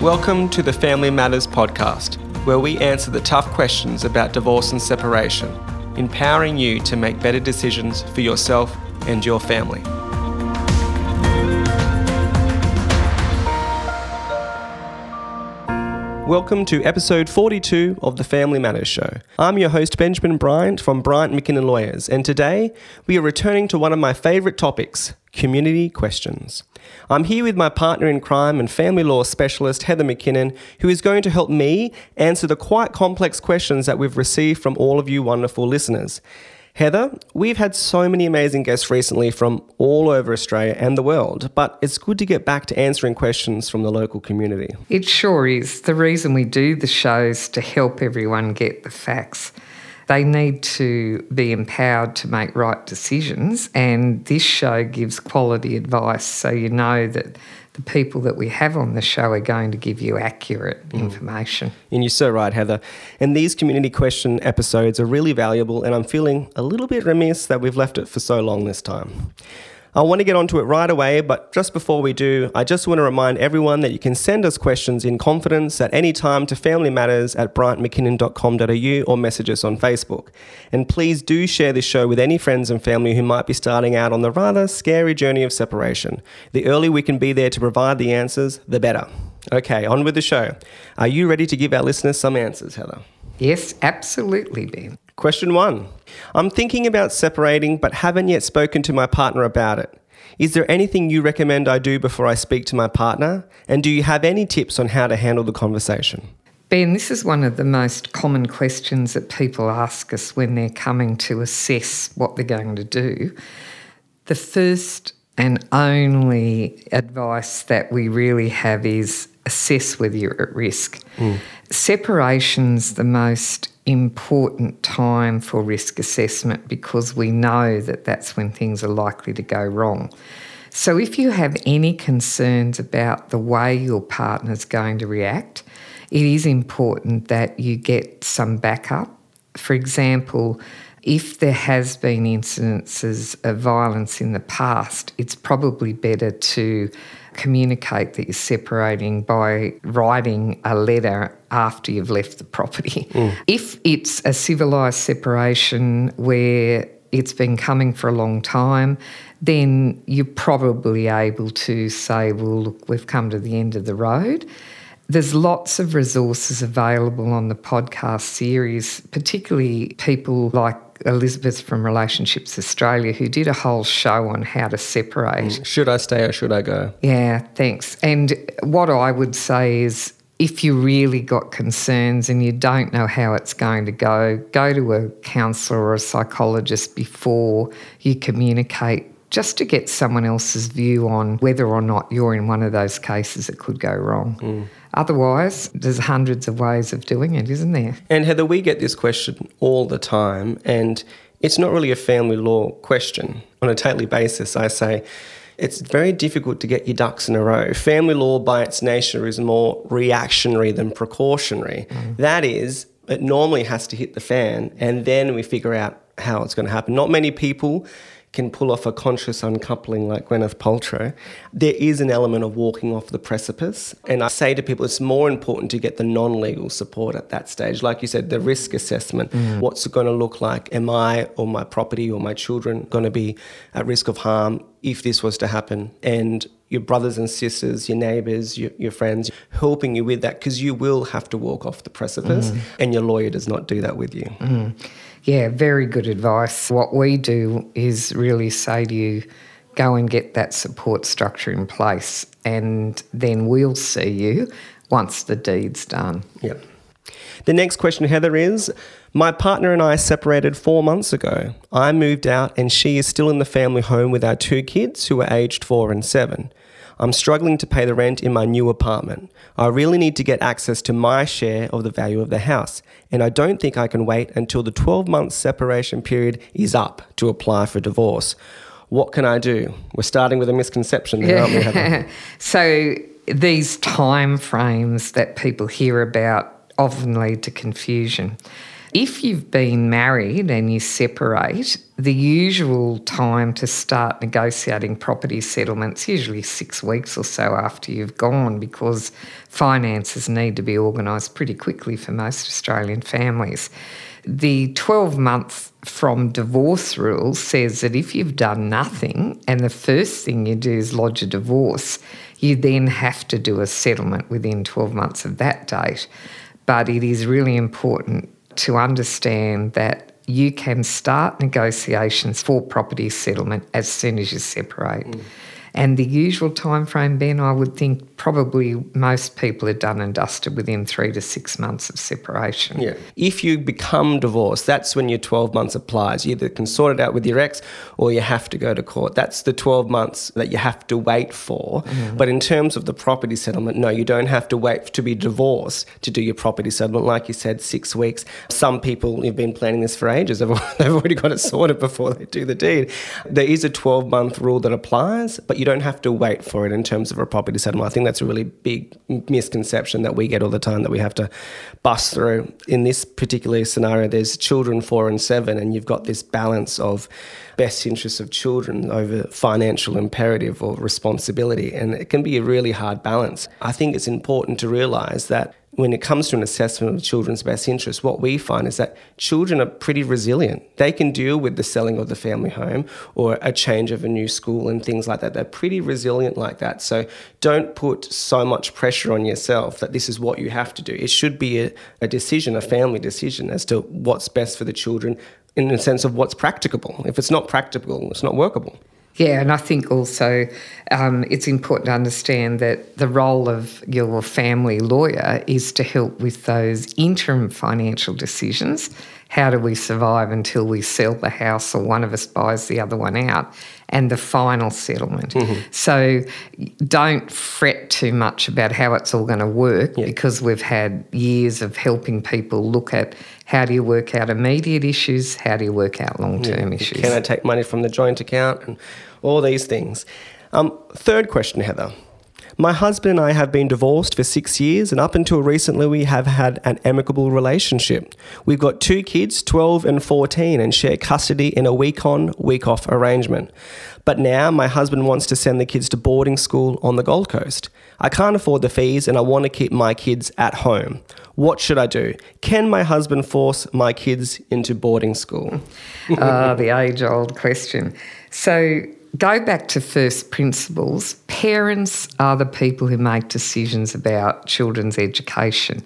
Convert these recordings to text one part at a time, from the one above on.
Welcome to the Family Matters podcast, where we answer the tough questions about divorce and separation, empowering you to make better decisions for yourself and your family. Welcome to episode 42 of the Family Matters Show. I'm your host, Benjamin Bryant from Bryant McKinnon Lawyers, and today we are returning to one of my favourite topics community questions. I'm here with my partner in crime and family law specialist, Heather McKinnon, who is going to help me answer the quite complex questions that we've received from all of you wonderful listeners. Heather, we've had so many amazing guests recently from all over Australia and the world, but it's good to get back to answering questions from the local community. It sure is. The reason we do the shows to help everyone get the facts. They need to be empowered to make right decisions, and this show gives quality advice so you know that the people that we have on the show are going to give you accurate mm. information. And you're so right, Heather. And these community question episodes are really valuable, and I'm feeling a little bit remiss that we've left it for so long this time. I want to get onto it right away, but just before we do, I just want to remind everyone that you can send us questions in confidence at any time to familymatters at bryantmckinnon.com.au or message us on Facebook. And please do share this show with any friends and family who might be starting out on the rather scary journey of separation. The earlier we can be there to provide the answers, the better. Okay, on with the show. Are you ready to give our listeners some answers, Heather? Yes, absolutely, Ben. Question one I'm thinking about separating but haven't yet spoken to my partner about it. Is there anything you recommend I do before I speak to my partner? And do you have any tips on how to handle the conversation? Ben, this is one of the most common questions that people ask us when they're coming to assess what they're going to do. The first and only advice that we really have is assess whether you're at risk. Mm. Separation's the most important time for risk assessment because we know that that's when things are likely to go wrong. So, if you have any concerns about the way your partner's going to react, it is important that you get some backup. For example, if there has been incidences of violence in the past, it's probably better to communicate that you're separating by writing a letter after you've left the property. Mm. If it's a civilised separation where it's been coming for a long time, then you're probably able to say, well, look, we've come to the end of the road. There's lots of resources available on the podcast series, particularly people like Elizabeth from Relationships Australia, who did a whole show on how to separate. Mm. Should I stay or should I go? Yeah, thanks. And what I would say is if you really got concerns and you don't know how it's going to go, go to a counsellor or a psychologist before you communicate just to get someone else's view on whether or not you're in one of those cases that could go wrong. Mm. Otherwise, there's hundreds of ways of doing it, isn't there? And Heather, we get this question all the time, and it's not really a family law question. On a daily basis, I say, it's very difficult to get your ducks in a row. Family law, by its nature, is more reactionary than precautionary. Mm. That is, it normally has to hit the fan, and then we figure out how it's going to happen. Not many people can pull off a conscious uncoupling like Gwyneth Paltrow, there is an element of walking off the precipice. And I say to people, it's more important to get the non legal support at that stage. Like you said, the risk assessment. Mm. What's it going to look like? Am I or my property or my children going to be at risk of harm if this was to happen? And your brothers and sisters, your neighbours, your, your friends, helping you with that because you will have to walk off the precipice mm. and your lawyer does not do that with you. Mm. Yeah, very good advice. What we do is really say to you, go and get that support structure in place, and then we'll see you once the deed's done. Yep. The next question, Heather, is My partner and I separated four months ago. I moved out, and she is still in the family home with our two kids who are aged four and seven. I'm struggling to pay the rent in my new apartment. I really need to get access to my share of the value of the house, and I don't think I can wait until the 12 month separation period is up to apply for divorce. What can I do? We're starting with a misconception there, aren't we? so, these time frames that people hear about often lead to confusion. If you've been married and you separate, the usual time to start negotiating property settlements is usually six weeks or so after you've gone because finances need to be organised pretty quickly for most Australian families. The 12 month from divorce rule says that if you've done nothing and the first thing you do is lodge a divorce, you then have to do a settlement within 12 months of that date. But it is really important to understand that you can start negotiations for property settlement as soon as you separate. Mm. And the usual time frame, Ben, I would think probably most people are done and dusted within three to six months of separation. Yeah. If you become divorced, that's when your 12 months applies. You either can sort it out with your ex or you have to go to court. That's the 12 months that you have to wait for. Mm-hmm. But in terms of the property settlement, no, you don't have to wait to be divorced to do your property settlement. Like you said, six weeks. Some people have been planning this for ages. They've already got it sorted before they do the deed. There is a 12 month rule that applies, but you don't have to wait for it in terms of a property settlement. I think that's a really big misconception that we get all the time that we have to bust through. In this particular scenario, there's children four and seven, and you've got this balance of best interests of children over financial imperative or responsibility. And it can be a really hard balance. I think it's important to realize that when it comes to an assessment of children's best interests, what we find is that children are pretty resilient. They can deal with the selling of the family home or a change of a new school and things like that. They're pretty resilient like that. So don't put so much pressure on yourself that this is what you have to do. It should be a, a decision, a family decision as to what's best for the children in the sense of what's practicable. If it's not practicable, it's not workable. Yeah, and I think also um, it's important to understand that the role of your family lawyer is to help with those interim financial decisions. How do we survive until we sell the house or one of us buys the other one out? And the final settlement. Mm-hmm. So don't fret too much about how it's all going to work yeah. because we've had years of helping people look at how do you work out immediate issues, how do you work out long term yeah. issues. Can I take money from the joint account? And all these things. Um, third question, Heather. My husband and I have been divorced for six years, and up until recently, we have had an amicable relationship. We've got two kids, 12 and 14, and share custody in a week on, week off arrangement. But now my husband wants to send the kids to boarding school on the Gold Coast. I can't afford the fees, and I want to keep my kids at home. What should I do? Can my husband force my kids into boarding school? uh, the age old question. So, go back to first principles. Parents are the people who make decisions about children's education.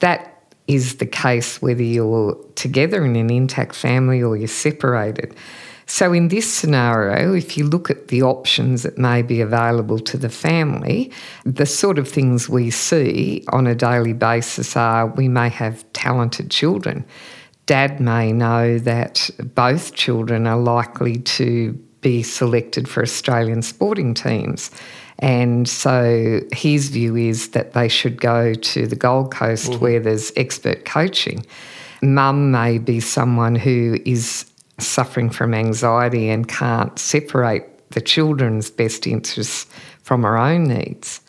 That is the case whether you're together in an intact family or you're separated. So, in this scenario, if you look at the options that may be available to the family, the sort of things we see on a daily basis are we may have talented children. Dad may know that both children are likely to be selected for Australian sporting teams. And so his view is that they should go to the Gold Coast mm-hmm. where there's expert coaching. Mum may be someone who is suffering from anxiety and can't separate the children's best interests from her own needs.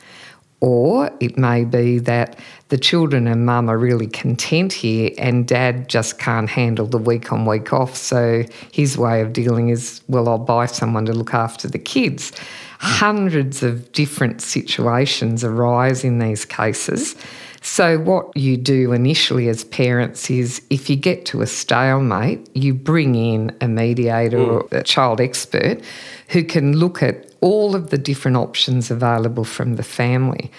Or it may be that the children and mum are really content here and dad just can't handle the week on week off. So his way of dealing is, well, I'll buy someone to look after the kids. Hundreds of different situations arise in these cases. So, what you do initially as parents is if you get to a stalemate, you bring in a mediator mm. or a child expert who can look at all of the different options available from the family.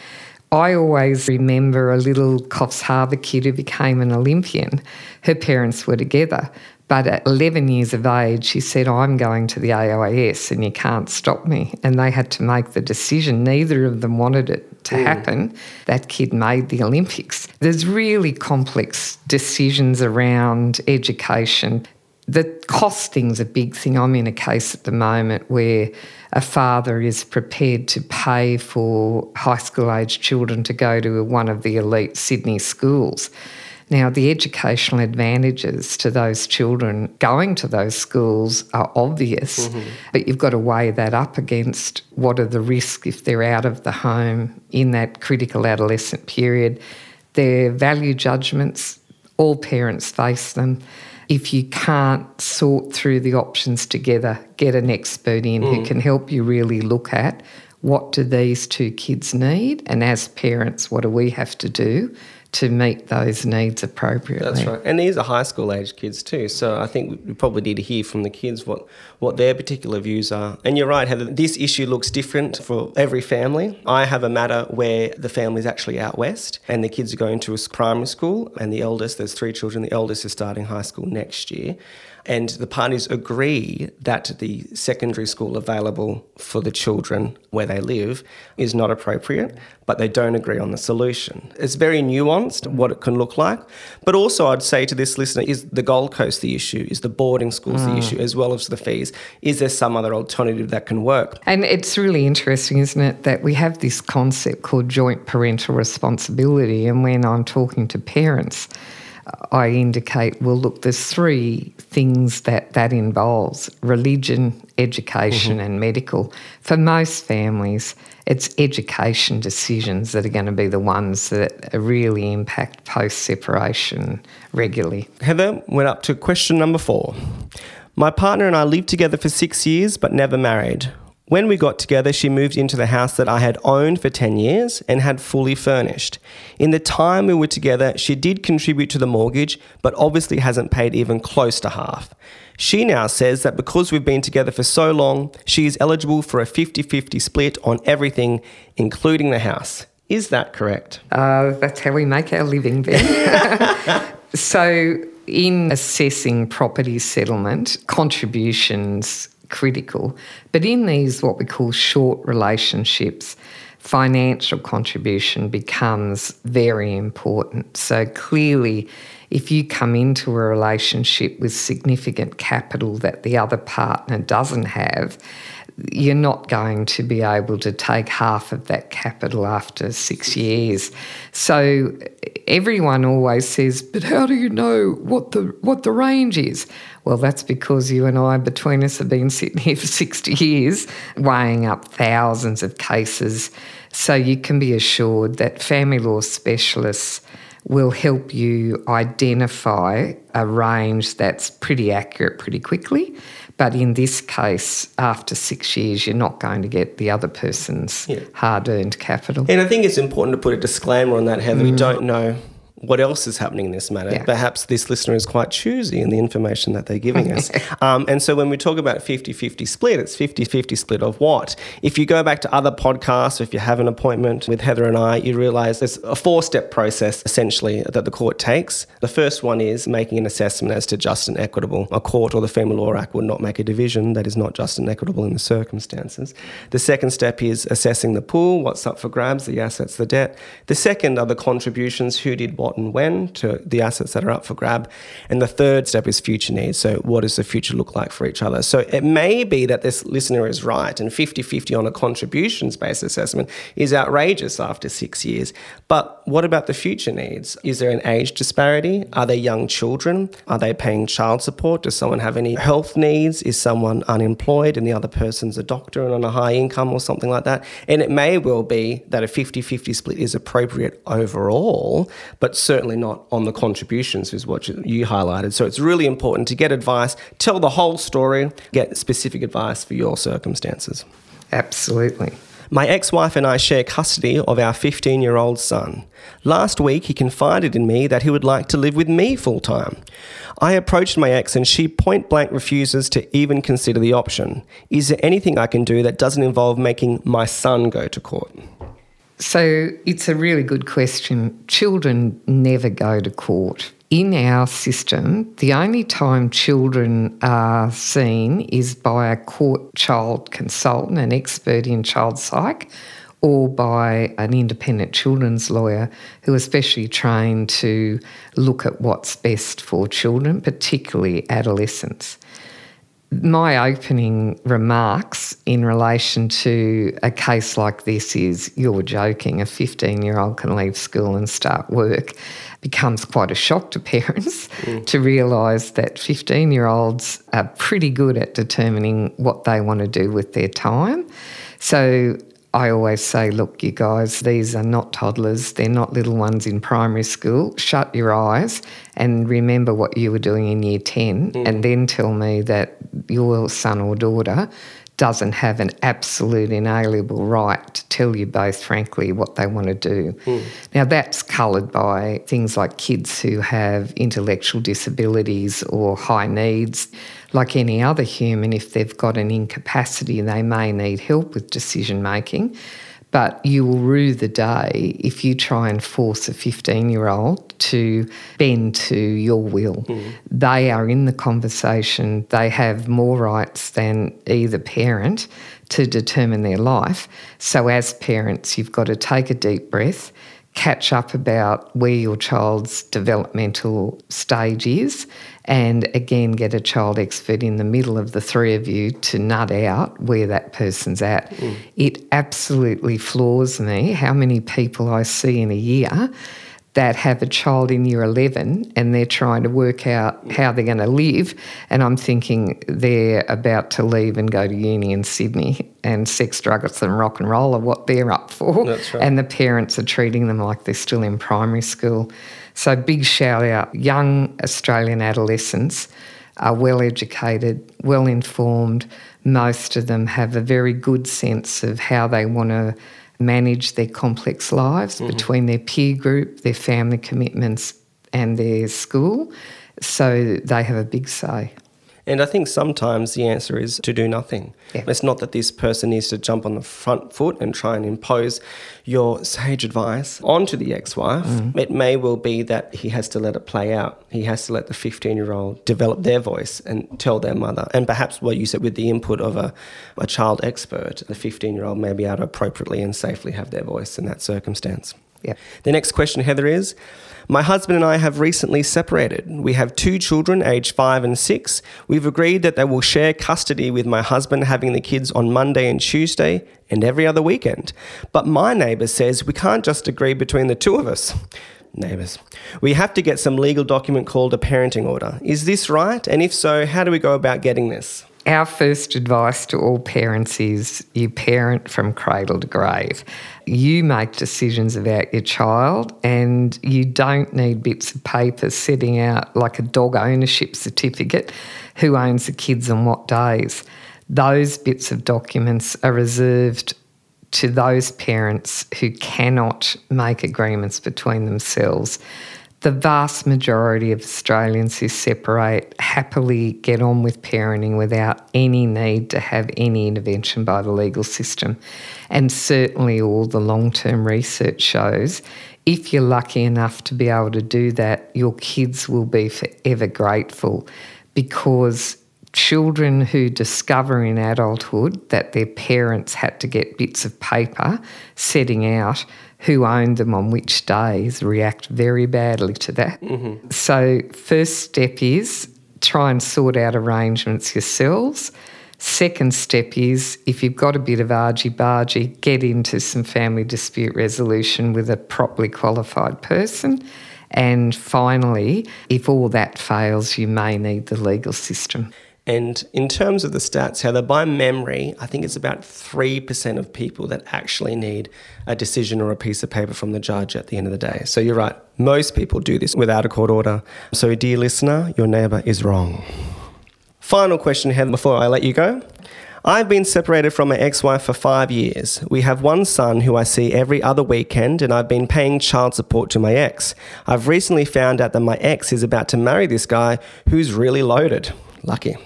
I always remember a little Coffs Harbour kid who became an Olympian. Her parents were together, but at 11 years of age, she said, I'm going to the AIS and you can't stop me. And they had to make the decision. Neither of them wanted it to mm. happen. That kid made the Olympics. There's really complex decisions around education. The costing's a big thing. I'm in a case at the moment where a father is prepared to pay for high school age children to go to one of the elite Sydney schools. Now, the educational advantages to those children going to those schools are obvious, mm-hmm. but you've got to weigh that up against what are the risks if they're out of the home in that critical adolescent period. Their value judgments All parents face them. If you can't sort through the options together, get an expert in mm. who can help you really look at what do these two kids need and as parents what do we have to do to meet those needs appropriately. That's right. And these are high school age kids too. So I think we probably need to hear from the kids what, what their particular views are. And you're right, Heather, this issue looks different for every family. I have a matter where the family is actually out west and the kids are going to a primary school and the eldest, there's three children, the eldest is starting high school next year and the parties agree that the secondary school available for the children where they live is not appropriate, but they don't agree on the solution. It's very nuanced what it can look like. But also, I'd say to this listener is the Gold Coast the issue? Is the boarding schools mm. the issue as well as the fees? Is there some other alternative that can work? And it's really interesting, isn't it, that we have this concept called joint parental responsibility. And when I'm talking to parents, I indicate, well, look, there's three things that that involves religion, education, mm-hmm. and medical. For most families, it's education decisions that are going to be the ones that really impact post separation regularly. Heather, we're up to question number four. My partner and I lived together for six years but never married. When we got together, she moved into the house that I had owned for 10 years and had fully furnished. In the time we were together, she did contribute to the mortgage, but obviously hasn't paid even close to half. She now says that because we've been together for so long, she is eligible for a 50 50 split on everything, including the house. Is that correct? Uh, that's how we make our living, Ben. so, in assessing property settlement, contributions critical. But in these, what we call short relationships, financial contribution becomes very important. So clearly, if you come into a relationship with significant capital that the other partner doesn't have, you're not going to be able to take half of that capital after six years. So everyone always says, "But how do you know what the what the range is?" Well, that's because you and I, between us, have been sitting here for 60 years, weighing up thousands of cases. So you can be assured that family law specialists will help you identify a range that's pretty accurate pretty quickly. But in this case, after six years, you're not going to get the other person's yeah. hard earned capital. And I think it's important to put a disclaimer on that, Heather. Mm. We don't know what else is happening in this matter. Yeah. Perhaps this listener is quite choosy in the information that they're giving us. Um, and so when we talk about 50 50 split, it's 50 50 split of what? If you go back to other podcasts, if you have an appointment with Heather and I, you realize there's a four step process essentially that the court takes. The first one is making an assessment as to just and equitable. A court or the Family Law Act would not make a division that is not just and equitable in the circumstances. The second step is assessing the pool, what's up for grabs, the assets, the debt. The second are the contributions, who did what what and when to the assets that are up for grab. And the third step is future needs. So, what does the future look like for each other? So, it may be that this listener is right, and 50 50 on a contributions based assessment is outrageous after six years. But what about the future needs? Is there an age disparity? Are they young children? Are they paying child support? Does someone have any health needs? Is someone unemployed and the other person's a doctor and on a high income or something like that? And it may well be that a 50 50 split is appropriate overall, but certainly not on the contributions, is what you highlighted. So it's really important to get advice, tell the whole story, get specific advice for your circumstances. Absolutely. My ex wife and I share custody of our 15 year old son. Last week, he confided in me that he would like to live with me full time. I approached my ex and she point blank refuses to even consider the option. Is there anything I can do that doesn't involve making my son go to court? So it's a really good question. Children never go to court. In our system, the only time children are seen is by a court child consultant, an expert in child psych, or by an independent children's lawyer who is specially trained to look at what's best for children, particularly adolescents my opening remarks in relation to a case like this is you're joking, a 15 year old can leave school and start work becomes quite a shock to parents mm. to realise that 15 year olds are pretty good at determining what they want to do with their time. So I always say, look, you guys, these are not toddlers. They're not little ones in primary school. Shut your eyes and remember what you were doing in year 10, mm. and then tell me that your son or daughter doesn't have an absolute inalienable right to tell you both frankly what they want to do. Mm. Now, that's coloured by things like kids who have intellectual disabilities or high needs. Like any other human, if they've got an incapacity, they may need help with decision making. But you will rue the day if you try and force a 15 year old to bend to your will. Mm. They are in the conversation, they have more rights than either parent to determine their life. So, as parents, you've got to take a deep breath catch up about where your child's developmental stage is and again get a child expert in the middle of the three of you to nut out where that person's at. Mm. It absolutely floors me how many people I see in a year that have a child in year 11 and they're trying to work out how they're going to live. And I'm thinking they're about to leave and go to uni in Sydney, and sex, drugs, and rock and roll are what they're up for. Right. And the parents are treating them like they're still in primary school. So, big shout out. Young Australian adolescents are well educated, well informed. Most of them have a very good sense of how they want to manage their complex lives mm-hmm. between their peer group, their family commitments, and their school. So they have a big say. And I think sometimes the answer is to do nothing. Yeah. It's not that this person needs to jump on the front foot and try and impose your sage advice onto the ex wife. Mm. It may well be that he has to let it play out. He has to let the 15 year old develop their voice and tell their mother. And perhaps what you said with the input of a, a child expert, the 15 year old may be able to appropriately and safely have their voice in that circumstance. Yeah. The next question, Heather, is my husband and I have recently separated. We have two children, aged five and six. We've agreed that they will share custody with my husband having the kids on Monday and Tuesday and every other weekend. But my neighbour says we can't just agree between the two of us. Neighbours. We have to get some legal document called a parenting order. Is this right? And if so, how do we go about getting this? Our first advice to all parents is you parent from cradle to grave. You make decisions about your child, and you don't need bits of paper setting out like a dog ownership certificate who owns the kids on what days. Those bits of documents are reserved to those parents who cannot make agreements between themselves the vast majority of Australians who separate happily get on with parenting without any need to have any intervention by the legal system. And certainly, all the long term research shows if you're lucky enough to be able to do that, your kids will be forever grateful because children who discover in adulthood that their parents had to get bits of paper setting out who owned them on which days react very badly to that. Mm-hmm. So, first step is try and sort out arrangements yourselves. Second step is if you've got a bit of argy bargy, get into some family dispute resolution with a properly qualified person. And finally, if all that fails, you may need the legal system. And in terms of the stats, Heather, by memory, I think it's about 3% of people that actually need a decision or a piece of paper from the judge at the end of the day. So you're right, most people do this without a court order. So, dear listener, your neighbour is wrong. Final question, Heather, before I let you go. I've been separated from my ex wife for five years. We have one son who I see every other weekend, and I've been paying child support to my ex. I've recently found out that my ex is about to marry this guy who's really loaded. Lucky.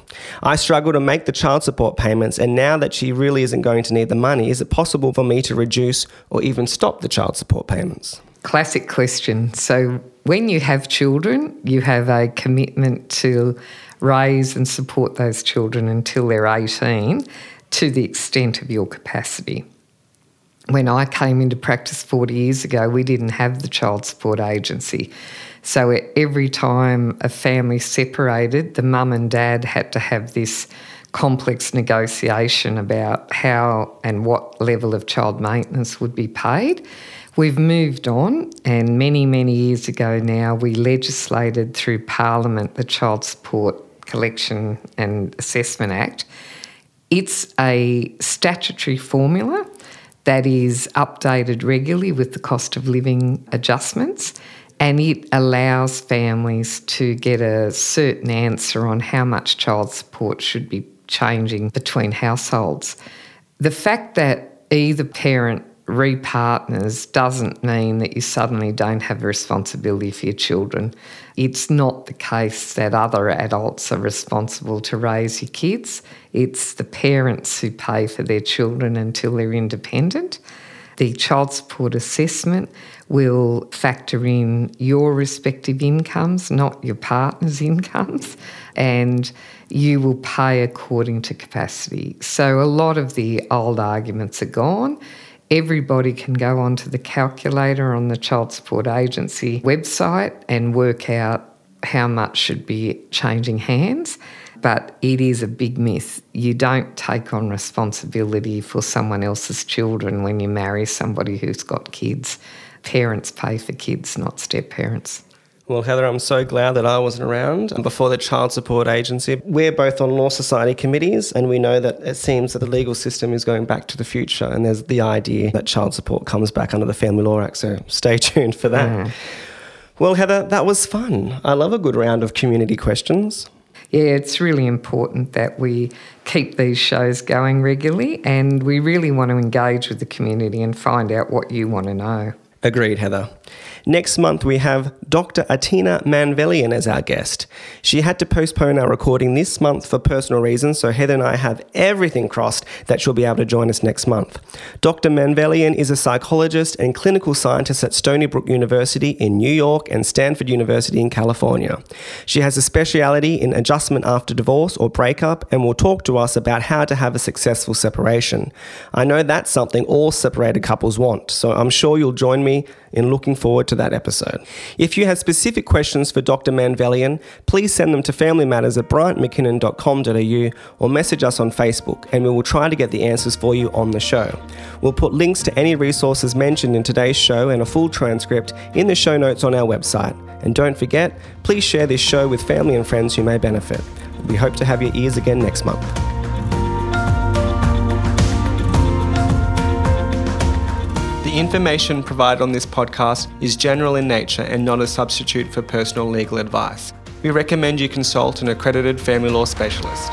I struggle to make the child support payments, and now that she really isn't going to need the money, is it possible for me to reduce or even stop the child support payments? Classic question. So, when you have children, you have a commitment to raise and support those children until they're 18 to the extent of your capacity. When I came into practice 40 years ago, we didn't have the child support agency. So every time a family separated, the mum and dad had to have this complex negotiation about how and what level of child maintenance would be paid. We've moved on, and many, many years ago now, we legislated through Parliament the Child Support Collection and Assessment Act. It's a statutory formula that is updated regularly with the cost of living adjustments and it allows families to get a certain answer on how much child support should be changing between households. The fact that either parent repartners doesn't mean that you suddenly don't have responsibility for your children. It's not the case that other adults are responsible to raise your kids. It's the parents who pay for their children until they're independent. The child support assessment will factor in your respective incomes, not your partner's incomes, and you will pay according to capacity. So a lot of the old arguments are gone. Everybody can go onto the calculator on the Child Support Agency website and work out how much should be changing hands. But it is a big myth. You don't take on responsibility for someone else's children when you marry somebody who's got kids. Parents pay for kids, not step parents. Well, Heather, I'm so glad that I wasn't around before the Child Support Agency. We're both on Law Society committees, and we know that it seems that the legal system is going back to the future, and there's the idea that child support comes back under the Family Law Act. So stay tuned for that. Mm. Well, Heather, that was fun. I love a good round of community questions. Yeah, it's really important that we keep these shows going regularly, and we really want to engage with the community and find out what you want to know. Agreed, Heather. Next month, we have Dr. Atina Manvelian as our guest. She had to postpone our recording this month for personal reasons, so Heather and I have everything crossed that she'll be able to join us next month. Dr. Manvelian is a psychologist and clinical scientist at Stony Brook University in New York and Stanford University in California. She has a speciality in adjustment after divorce or breakup and will talk to us about how to have a successful separation. I know that's something all separated couples want, so I'm sure you'll join me in looking forward to that episode. If you have specific questions for Dr. Manvelian, please send them to familymatters at bryantmckinnon.com.au or message us on Facebook and we will try to get the answers for you on the show. We'll put links to any resources mentioned in today's show and a full transcript in the show notes on our website. And don't forget, please share this show with family and friends who may benefit. We hope to have your ears again next month. The information provided on this podcast is general in nature and not a substitute for personal legal advice. We recommend you consult an accredited family law specialist.